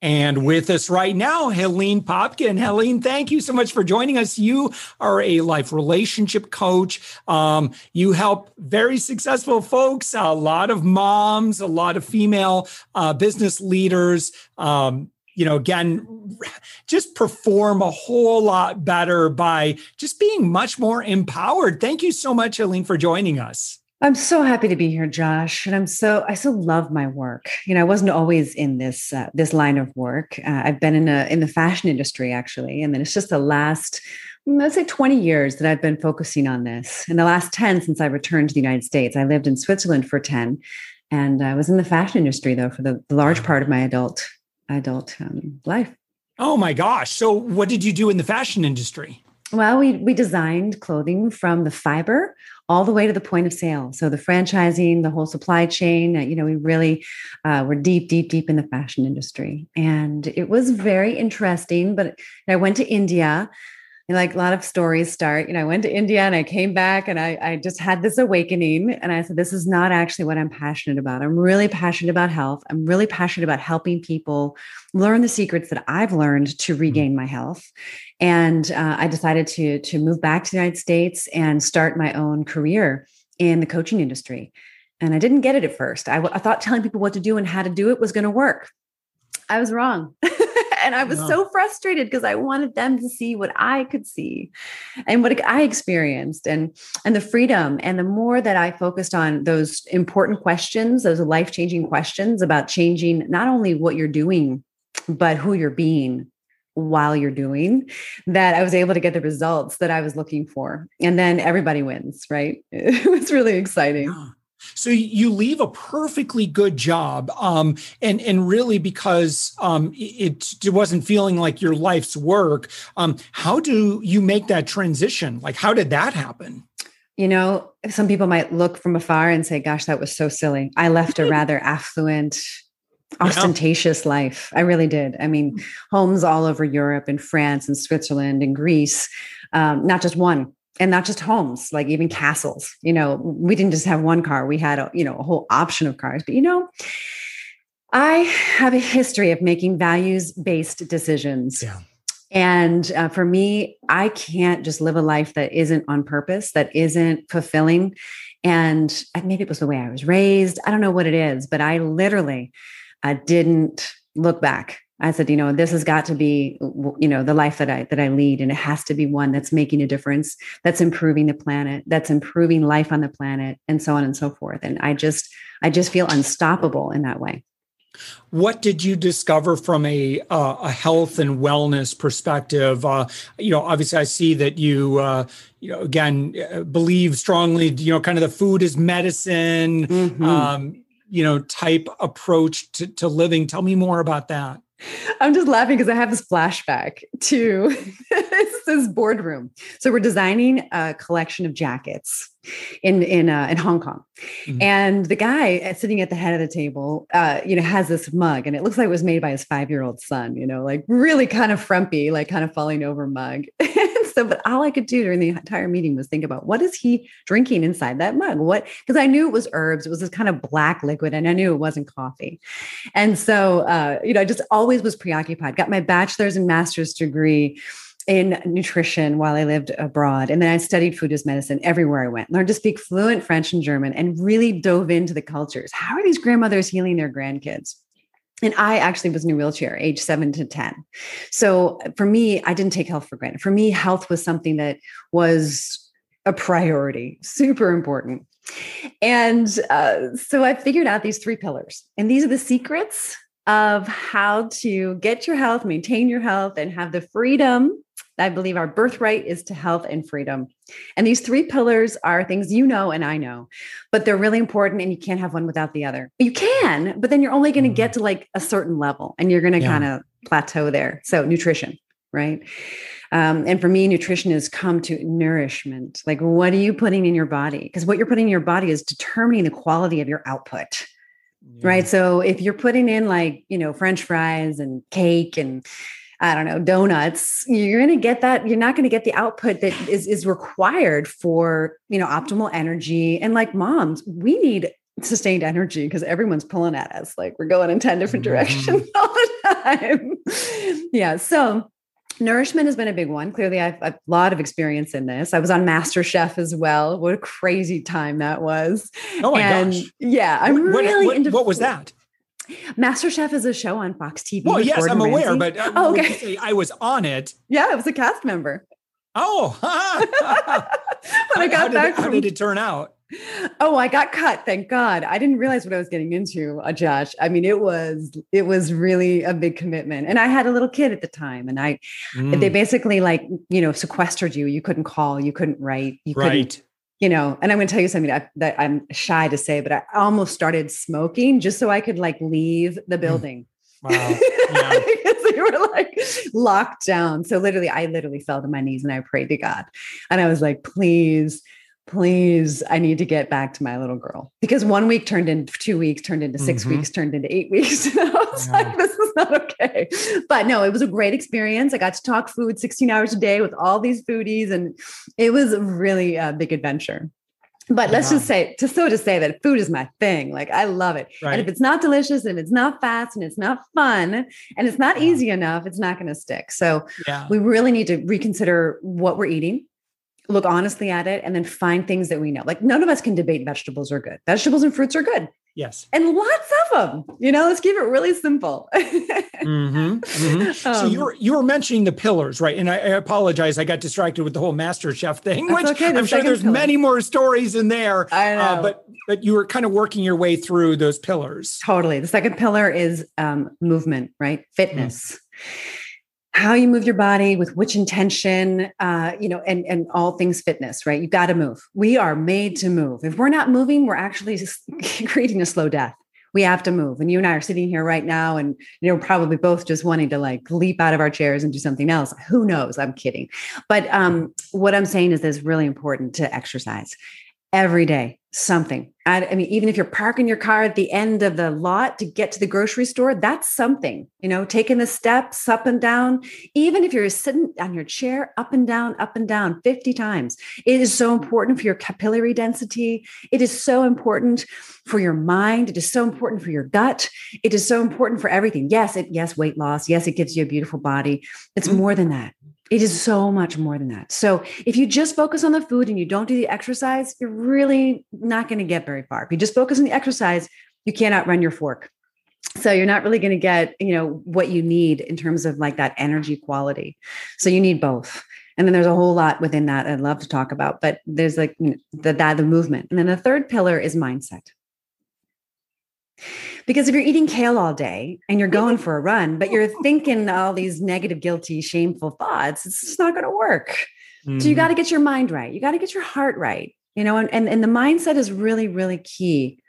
And with us right now, Helene Popken. Helene, thank you so much for joining us. You are a life relationship coach. Um, you help very successful folks, a lot of moms, a lot of female uh, business leaders. Um, you know, again, just perform a whole lot better by just being much more empowered. Thank you so much, Helene, for joining us. I'm so happy to be here, Josh, and I'm so I so love my work. You know, I wasn't always in this uh, this line of work. Uh, I've been in a in the fashion industry actually, and then it's just the last let's say 20 years that I've been focusing on this. In the last 10 since I returned to the United States, I lived in Switzerland for 10, and I was in the fashion industry though for the, the large part of my adult adult um, life. Oh my gosh! So, what did you do in the fashion industry? Well, we we designed clothing from the fiber all the way to the point of sale. So the franchising, the whole supply chain, uh, you know, we really uh, were deep, deep, deep in the fashion industry. And it was very interesting. But I went to India. And like a lot of stories start, you know, I went to India and I came back and I, I just had this awakening. And I said, this is not actually what I'm passionate about. I'm really passionate about health. I'm really passionate about helping people learn the secrets that I've learned to mm-hmm. regain my health and uh, I decided to to move back to the United States and start my own career in the coaching industry. And I didn't get it at first. I, I thought telling people what to do and how to do it was going to work. I was wrong. and I was so frustrated because I wanted them to see what I could see and what I experienced and and the freedom and the more that I focused on those important questions, those life-changing questions about changing not only what you're doing but who you're being while you're doing that I was able to get the results that I was looking for. And then everybody wins, right? It was really exciting. Yeah. So you leave a perfectly good job, um, and and really because um, it, it wasn't feeling like your life's work. Um, how do you make that transition? Like, how did that happen? You know, some people might look from afar and say, "Gosh, that was so silly." I left a rather affluent, ostentatious yeah. life. I really did. I mean, homes all over Europe and France and Switzerland and Greece, um, not just one. And not just homes, like even castles. You know, we didn't just have one car; we had a you know a whole option of cars. But you know, I have a history of making values based decisions. Yeah. And uh, for me, I can't just live a life that isn't on purpose, that isn't fulfilling. And maybe it was the way I was raised. I don't know what it is, but I literally I didn't look back. I said, you know, this has got to be, you know, the life that I that I lead, and it has to be one that's making a difference, that's improving the planet, that's improving life on the planet, and so on and so forth. And I just, I just feel unstoppable in that way. What did you discover from a uh, a health and wellness perspective? Uh, you know, obviously, I see that you uh, you know again uh, believe strongly. You know, kind of the food is medicine. Mm-hmm. Um, you know type approach to, to living tell me more about that I'm just laughing because I have this flashback to this boardroom. So we're designing a collection of jackets in in uh, in Hong Kong, mm-hmm. and the guy uh, sitting at the head of the table, uh, you know, has this mug, and it looks like it was made by his five year old son. You know, like really kind of frumpy, like kind of falling over mug. And so, but all I could do during the entire meeting was think about what is he drinking inside that mug? What, because I knew it was herbs. It was this kind of black liquid and I knew it wasn't coffee. And so, uh, you know, I just always was preoccupied, got my bachelor's and master's degree in nutrition while I lived abroad. And then I studied food as medicine everywhere I went, learned to speak fluent French and German, and really dove into the cultures. How are these grandmothers healing their grandkids? And I actually was in a wheelchair age seven to 10. So for me, I didn't take health for granted. For me, health was something that was a priority, super important. And uh, so I figured out these three pillars. And these are the secrets of how to get your health, maintain your health, and have the freedom I believe our birthright is to health and freedom. And these three pillars are things you know and I know, but they're really important and you can't have one without the other. You can, but then you're only going to get mm. to like a certain level and you're going to yeah. kind of plateau there. So nutrition, right? Um, and for me, nutrition has come to nourishment. Like, what are you putting in your body? Because what you're putting in your body is determining the quality of your output. Yeah. Right. So if you're putting in like, you know, French fries and cake and I don't know, donuts, you're going to get that. You're not going to get the output that is, is required for, you know, optimal energy. And like moms, we need sustained energy because everyone's pulling at us. Like we're going in 10 different directions mm-hmm. all the time. yeah. So nourishment has been a big one. Clearly, I've, I've, a lot of experience in this. I was on Master Chef as well. What a crazy time that was! Oh my and gosh! Yeah, I'm what, really what, into. What was that? Master Chef is a show on Fox TV. Well, yes, Gordon I'm aware, Ramsay. but uh, oh, okay. I was on it. Yeah, I was a cast member. Oh, when I got how back, did, from, how did it turn out? Oh, I got cut. Thank God. I didn't realize what I was getting into, uh, Josh. I mean, it was it was really a big commitment, and I had a little kid at the time, and I mm. they basically like you know sequestered you. You couldn't call, you couldn't write, you right. couldn't. You know, and I'm going to tell you something that, that I'm shy to say, but I almost started smoking just so I could like leave the mm. building. Wow. Yeah. because they were like locked down. So literally, I literally fell to my knees and I prayed to God. And I was like, please please, I need to get back to my little girl. Because one week turned into two weeks, turned into 6 mm-hmm. weeks, turned into eight weeks. And I was yeah. like, this is not okay. But no, it was a great experience. I got to talk food 16 hours a day with all these foodies, and it was really a big adventure. But let's just say, to so to say that food is my thing. Like I love it. Right. And if it's not delicious, and it's not fast, and it's not fun, and it's not easy enough, it's not going to stick. So yeah. we really need to reconsider what we're eating look honestly at it and then find things that we know. Like none of us can debate vegetables are good. Vegetables and fruits are good. Yes. And lots of them. You know, let's keep it really simple. mm-hmm, mm-hmm. Um, so you were you were mentioning the pillars, right? And I, I, apologize, I got distracted with the whole Master Chef thing, which okay, I'm sure there's pillar. many more stories in there. I uh, know. Uh, but but you were kind of working your way through those pillars. Totally. The second pillar is um, movement, right? Fitness. Mm how you move your body with which intention uh, you know and and all things fitness right? You got to move. We are made to move. If we're not moving we're actually creating a slow death. We have to move. And you and i are sitting here right now and you know probably both just wanting to like leap out of our chairs and do something else. Who knows? I'm kidding. But um, what i'm saying is it's really important to exercise every day something. I, I, mean even if you're parking your car at the end of the lot to get to the grocery store that's something you know taking the steps up and down. Even if you're sitting on your chair up and down up and down 50 times. It is so important for your capillary density. It is so important for your mind. It is so important for your gut. It is so important for everything. Yes it yes weight loss. Yes it gives you a beautiful body. It's mm-hmm. more than that it is so much more than that. So if you just focus on the food and you don't do the exercise, you're really not going to get very far. If you just focus on the exercise, you can't outrun your fork. So you're not really going to get, you know, what you need in terms of like that energy quality. So you need both. And then there's a whole lot within that I'd love to talk about, but there's like the, that the movement. And then the third pillar is mindset. Because if you're eating kale all day and you're going for a run, but you're thinking all these negative, guilty, shameful thoughts, it's just not going to work. Mm-hmm. So you mm-hmm. got to get your mind right. You got to get your heart right. You know, and, and, and the mindset is really, really key.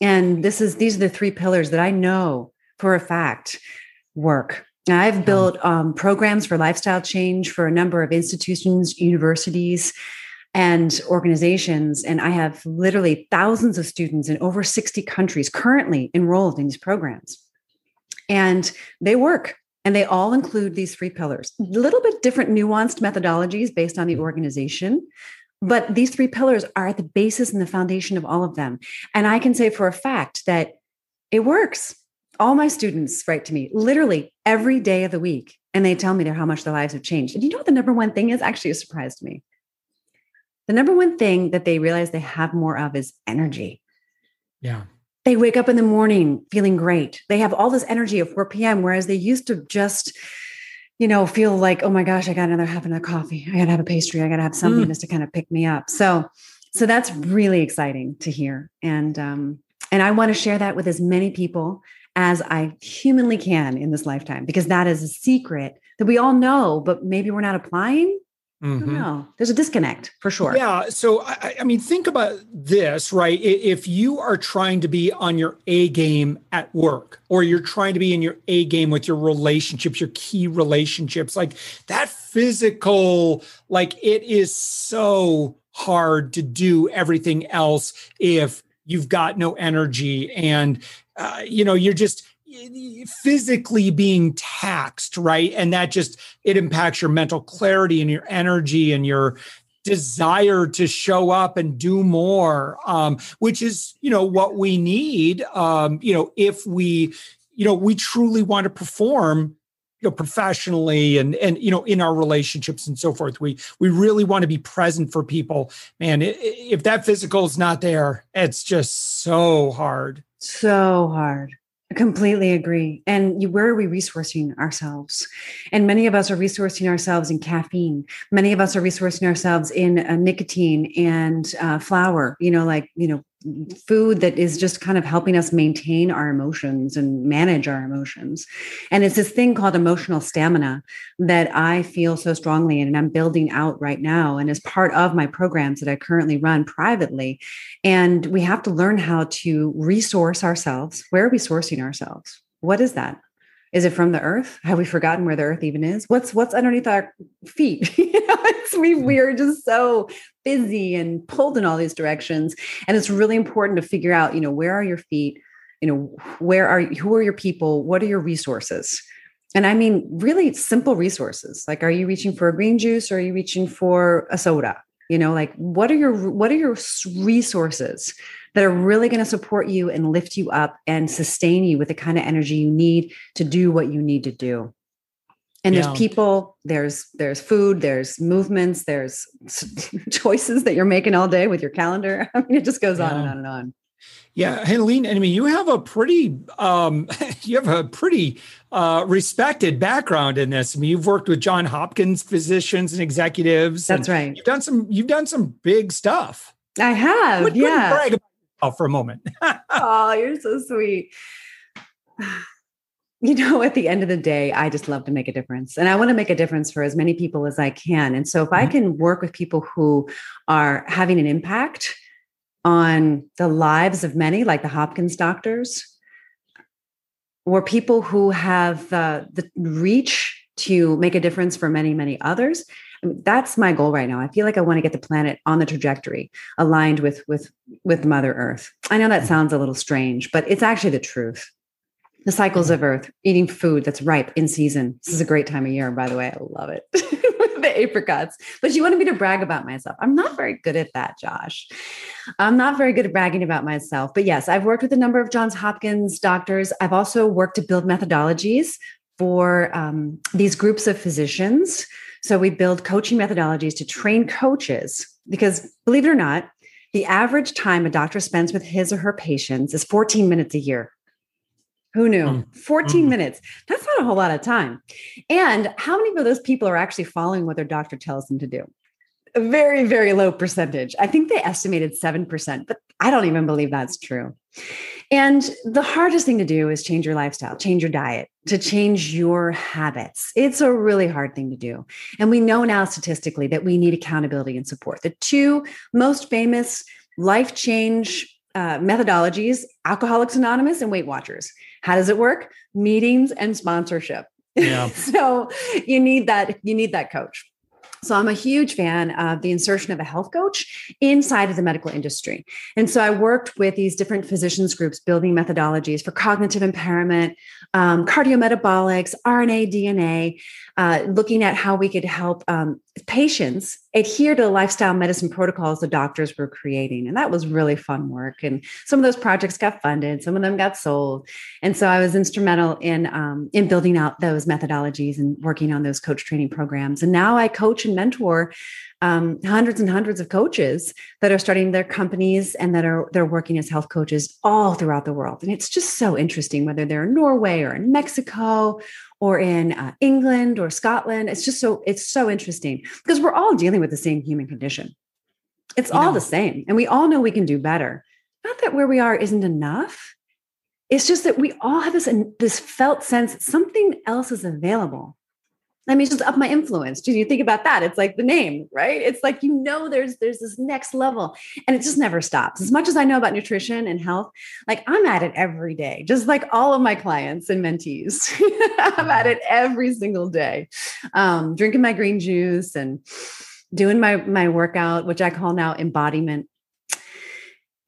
And this is these are the three pillars that I know for a fact work. Now, I've built um, programs for lifestyle change for a number of institutions, universities, and organizations. And I have literally thousands of students in over 60 countries currently enrolled in these programs. And they work and they all include these three pillars. A little bit different, nuanced methodologies based on the organization. But these three pillars are at the basis and the foundation of all of them. And I can say for a fact that it works. All my students write to me literally every day of the week, and they tell me how much their lives have changed. And you know what the number one thing is? Actually, a surprise to me the number one thing that they realize they have more of is energy. Yeah. They wake up in the morning feeling great. They have all this energy at 4 p.m., whereas they used to just, you know, feel like, oh my gosh, I got another half of coffee. I got to have a pastry. I got to have something mm. just to kind of pick me up. So, so that's really exciting to hear. And, um, and I want to share that with as many people as I humanly can in this lifetime, because that is a secret that we all know, but maybe we're not applying Mm-hmm. No, there's a disconnect for sure. Yeah. So, I, I, mean, think about this, right? If you are trying to be on your A game at work, or you're trying to be in your A game with your relationships, your key relationships, like that physical, like it is so hard to do everything else if you've got no energy and, uh, you know, you're just, physically being taxed, right? And that just it impacts your mental clarity and your energy and your desire to show up and do more, um, which is you know what we need. Um, you know, if we you know we truly want to perform you know professionally and and you know in our relationships and so forth we we really want to be present for people man if that physical is not there it's just so hard so hard Completely agree. And you, where are we resourcing ourselves? And many of us are resourcing ourselves in caffeine. Many of us are resourcing ourselves in uh, nicotine and uh, flour. You know, like you know, food that is just kind of helping us maintain our emotions and manage our emotions. And it's this thing called emotional stamina that I feel so strongly in and I'm building out right now and as part of my programs that I currently run privately. And we have to learn how to resource ourselves. Where are we sourcing ourselves? What is that? Is it from the earth? Have we forgotten where the earth even is? What's what's underneath our feet? you know, we mm-hmm. we are just so busy and pulled in all these directions, and it's really important to figure out, you know, where are your feet? You know, where are who are your people? What are your resources? And I mean, really simple resources. Like, are you reaching for a green juice or are you reaching for a soda? You know, like what are your what are your resources? That are really going to support you and lift you up and sustain you with the kind of energy you need to do what you need to do. And yeah. there's people there's there's food there's movements there's choices that you're making all day with your calendar. I mean it just goes yeah. on and on and on. Yeah. Helene i mean you have a pretty um you have a pretty uh respected background in this. I mean you've worked with john hopkins physicians and executives that's and right. you've done some you've done some big stuff. I have yeah. brag about for a moment. oh, you're so sweet. You know, at the end of the day, I just love to make a difference. And I want to make a difference for as many people as I can. And so if mm-hmm. I can work with people who are having an impact on the lives of many, like the Hopkins doctors, or people who have uh, the reach to make a difference for many, many others, that's my goal right now. I feel like I want to get the planet on the trajectory aligned with with with Mother Earth. I know that mm-hmm. sounds a little strange, but it's actually the truth. The cycles of Earth, eating food that's ripe in season. This is a great time of year, by the way. I love it. the apricots. But you wanted me to brag about myself. I'm not very good at that, Josh. I'm not very good at bragging about myself. But yes, I've worked with a number of Johns Hopkins doctors. I've also worked to build methodologies for um, these groups of physicians so we build coaching methodologies to train coaches because believe it or not, the average time a doctor spends with his or her patients is 14 minutes a year. Who knew? Mm. 14 mm. minutes. That's not a whole lot of time. And how many of those people are actually following what their doctor tells them to do? A very, very low percentage. I think they estimated 7%, but I don't even believe that's true. And the hardest thing to do is change your lifestyle, change your diet, to change your habits. It's a really hard thing to do. And we know now statistically that we need accountability and support. The two most famous life change uh, methodologies Alcoholics Anonymous and Weight Watchers. How does it work? Meetings and sponsorship. Yeah. so you need that you need that coach. So I'm a huge fan of the insertion of a health coach inside of the medical industry. And so I worked with these different physicians groups building methodologies for cognitive impairment, um, cardiometabolics, RNA, DNA, uh, looking at how we could help um, patients adhere to the lifestyle medicine protocols the doctors were creating. And that was really fun work. And some of those projects got funded, some of them got sold. And so I was instrumental in, um, in building out those methodologies and working on those coach training programs. And now I coach and mentor um, hundreds and hundreds of coaches that are starting their companies and that are they're working as health coaches all throughout the world. And it's just so interesting whether they're in Norway or in Mexico or in uh, England or Scotland. It's just so it's so interesting because we're all dealing with the same human condition. It's you all know. the same, and we all know we can do better. Not that where we are isn't enough. It's just that we all have this this felt sense that something else is available I mean, just up my influence. Do you think about that? It's like the name, right? It's like you know there's there's this next level and it just never stops. As much as I know about nutrition and health, like I'm at it every day, just like all of my clients and mentees. I'm at it every single day. Um, drinking my green juice and doing my my workout, which I call now embodiment.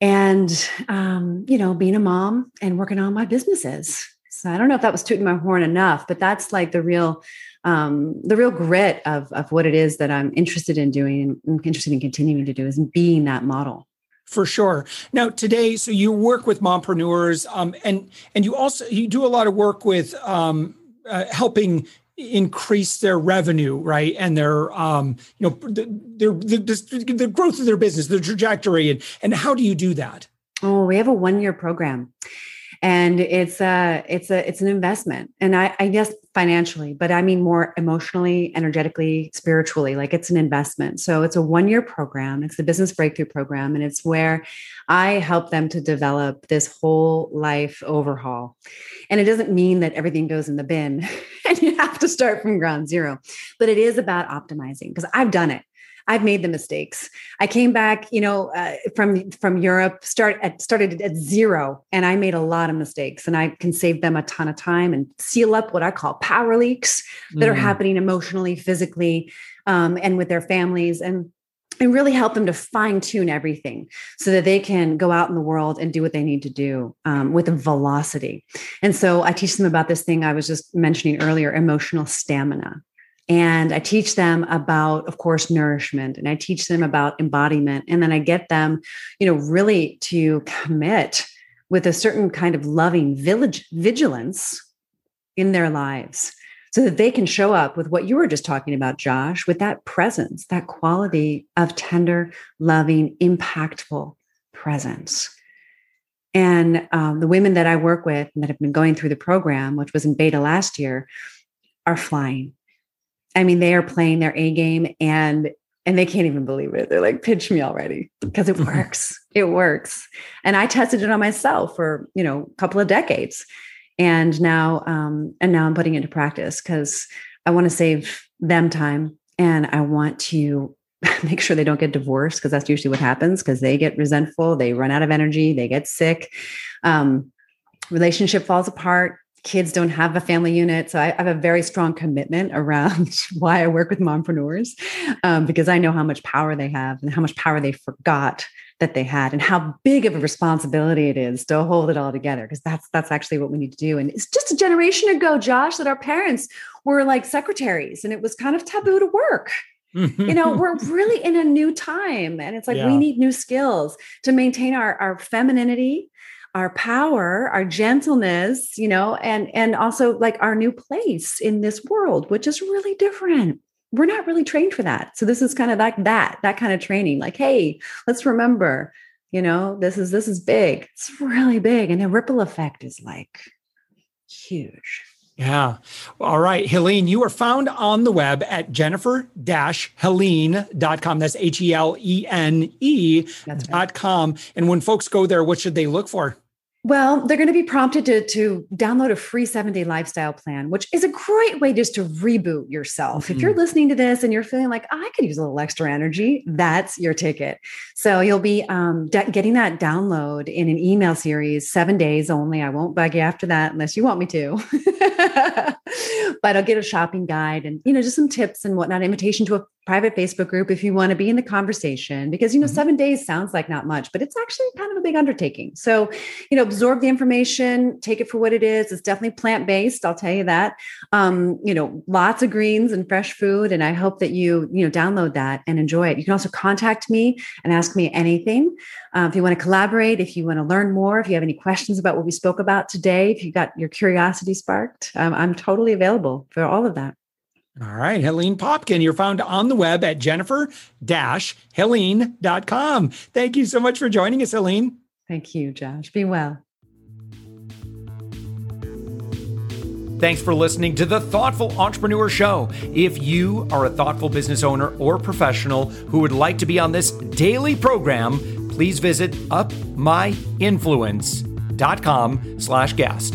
And um, you know, being a mom and working on my businesses. So I don't know if that was tooting my horn enough, but that's like the real um, the real grit of, of what it is that I'm interested in doing and interested in continuing to do is being that model. For sure. Now today, so you work with mompreneurs, um, and and you also you do a lot of work with um, uh, helping increase their revenue, right, and their um, you know their the, the, the growth of their business, the trajectory, and and how do you do that? Oh, we have a one year program and it's a it's a it's an investment. And I, I guess financially but i mean more emotionally energetically spiritually like it's an investment. So it's a one year program. It's the business breakthrough program. And it's where i help them to develop this whole life overhaul. And it doesn't mean that everything goes in the bin and you have to start from ground zero but it is about optimizing because i've done it I've made the mistakes. I came back, you know, uh, from from Europe, start at, started at zero, and I made a lot of mistakes. And I can save them a ton of time and seal up what I call power leaks that mm. are happening emotionally, physically, um, and with their families, and and really help them to fine tune everything so that they can go out in the world and do what they need to do um, with a velocity. And so I teach them about this thing I was just mentioning earlier emotional stamina. And I teach them about, of course, nourishment and I teach them about embodiment. And then I get them, you know, really to commit with a certain kind of loving village vigilance in their lives so that they can show up with what you were just talking about, Josh, with that presence, that quality of tender, loving, impactful presence. And um, the women that I work with that have been going through the program, which was in beta last year, are flying I mean, they are playing their A game and and they can't even believe it. They're like, pitch me already because it works. it works. And I tested it on myself for, you know, a couple of decades. And now, um, and now I'm putting it into practice because I want to save them time and I want to make sure they don't get divorced because that's usually what happens because they get resentful, they run out of energy, they get sick. Um, relationship falls apart kids don't have a family unit. So I, have a very strong commitment around why I work with mompreneurs um, because I know how much power they have and how much power they forgot that they had and how big of a responsibility it is to hold it all together because that's that's actually what we need to do and it's just a generation ago josh that our parents were like secretaries and it was kind of taboo to work you know we're really in a new time and it's like yeah. we need new skills to maintain our, our femininity our power our gentleness you know and and also like our new place in this world which is really different we're not really trained for that so this is kind of like that that kind of training like hey let's remember you know this is this is big it's really big and the ripple effect is like huge yeah. All right. Helene, you are found on the web at jennifer-helene.com. That's H E L E N E dot com. And when folks go there, what should they look for? Well, they're going to be prompted to, to download a free seven day lifestyle plan, which is a great way just to reboot yourself. Mm-hmm. If you're mm-hmm. listening to this and you're feeling like, oh, I could use a little extra energy, that's your ticket. So you'll be um, de- getting that download in an email series, seven days only. I won't bug you after that unless you want me to. but I'll get a shopping guide and, you know, just some tips and whatnot, invitation to a private Facebook group if you want to be in the conversation because you know mm-hmm. 7 days sounds like not much but it's actually kind of a big undertaking. So, you know, absorb the information, take it for what it is. It's definitely plant-based, I'll tell you that. Um, you know, lots of greens and fresh food and I hope that you, you know, download that and enjoy it. You can also contact me and ask me anything. Uh, if you want to collaborate, if you want to learn more, if you have any questions about what we spoke about today, if you got your curiosity sparked, um, I'm totally available for all of that. All right, Helene Popken, you're found on the web at jennifer-helene.com. Thank you so much for joining us, Helene. Thank you, Josh. Be well. Thanks for listening to the Thoughtful Entrepreneur Show. If you are a thoughtful business owner or professional who would like to be on this daily program, please visit upmyinfluence.com slash guest.